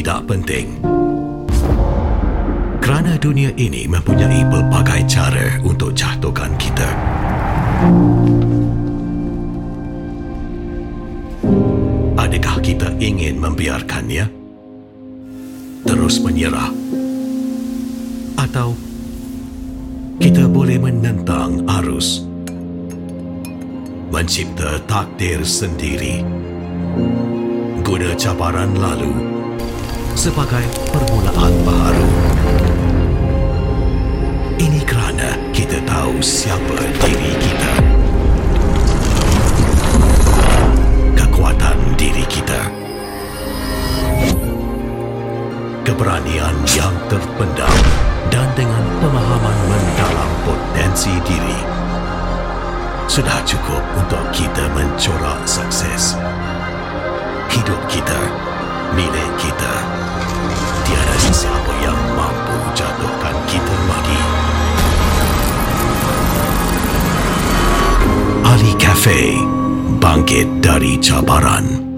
tidak penting. Kerana dunia ini mempunyai pelbagai cara untuk jatuhkan kita. Adakah kita ingin membiarkannya? Terus menyerah? Atau kita boleh menentang arus? Mencipta takdir sendiri. Cabaran lalu sebagai permulaan baru. Ini kerana kita tahu siapa diri kita. Kekuatan diri kita. Keberanian yang terpendam dan dengan pemahaman mendalam potensi diri. Sudah cukup untuk kita mencorak sukses. Bangkit dari cabaran.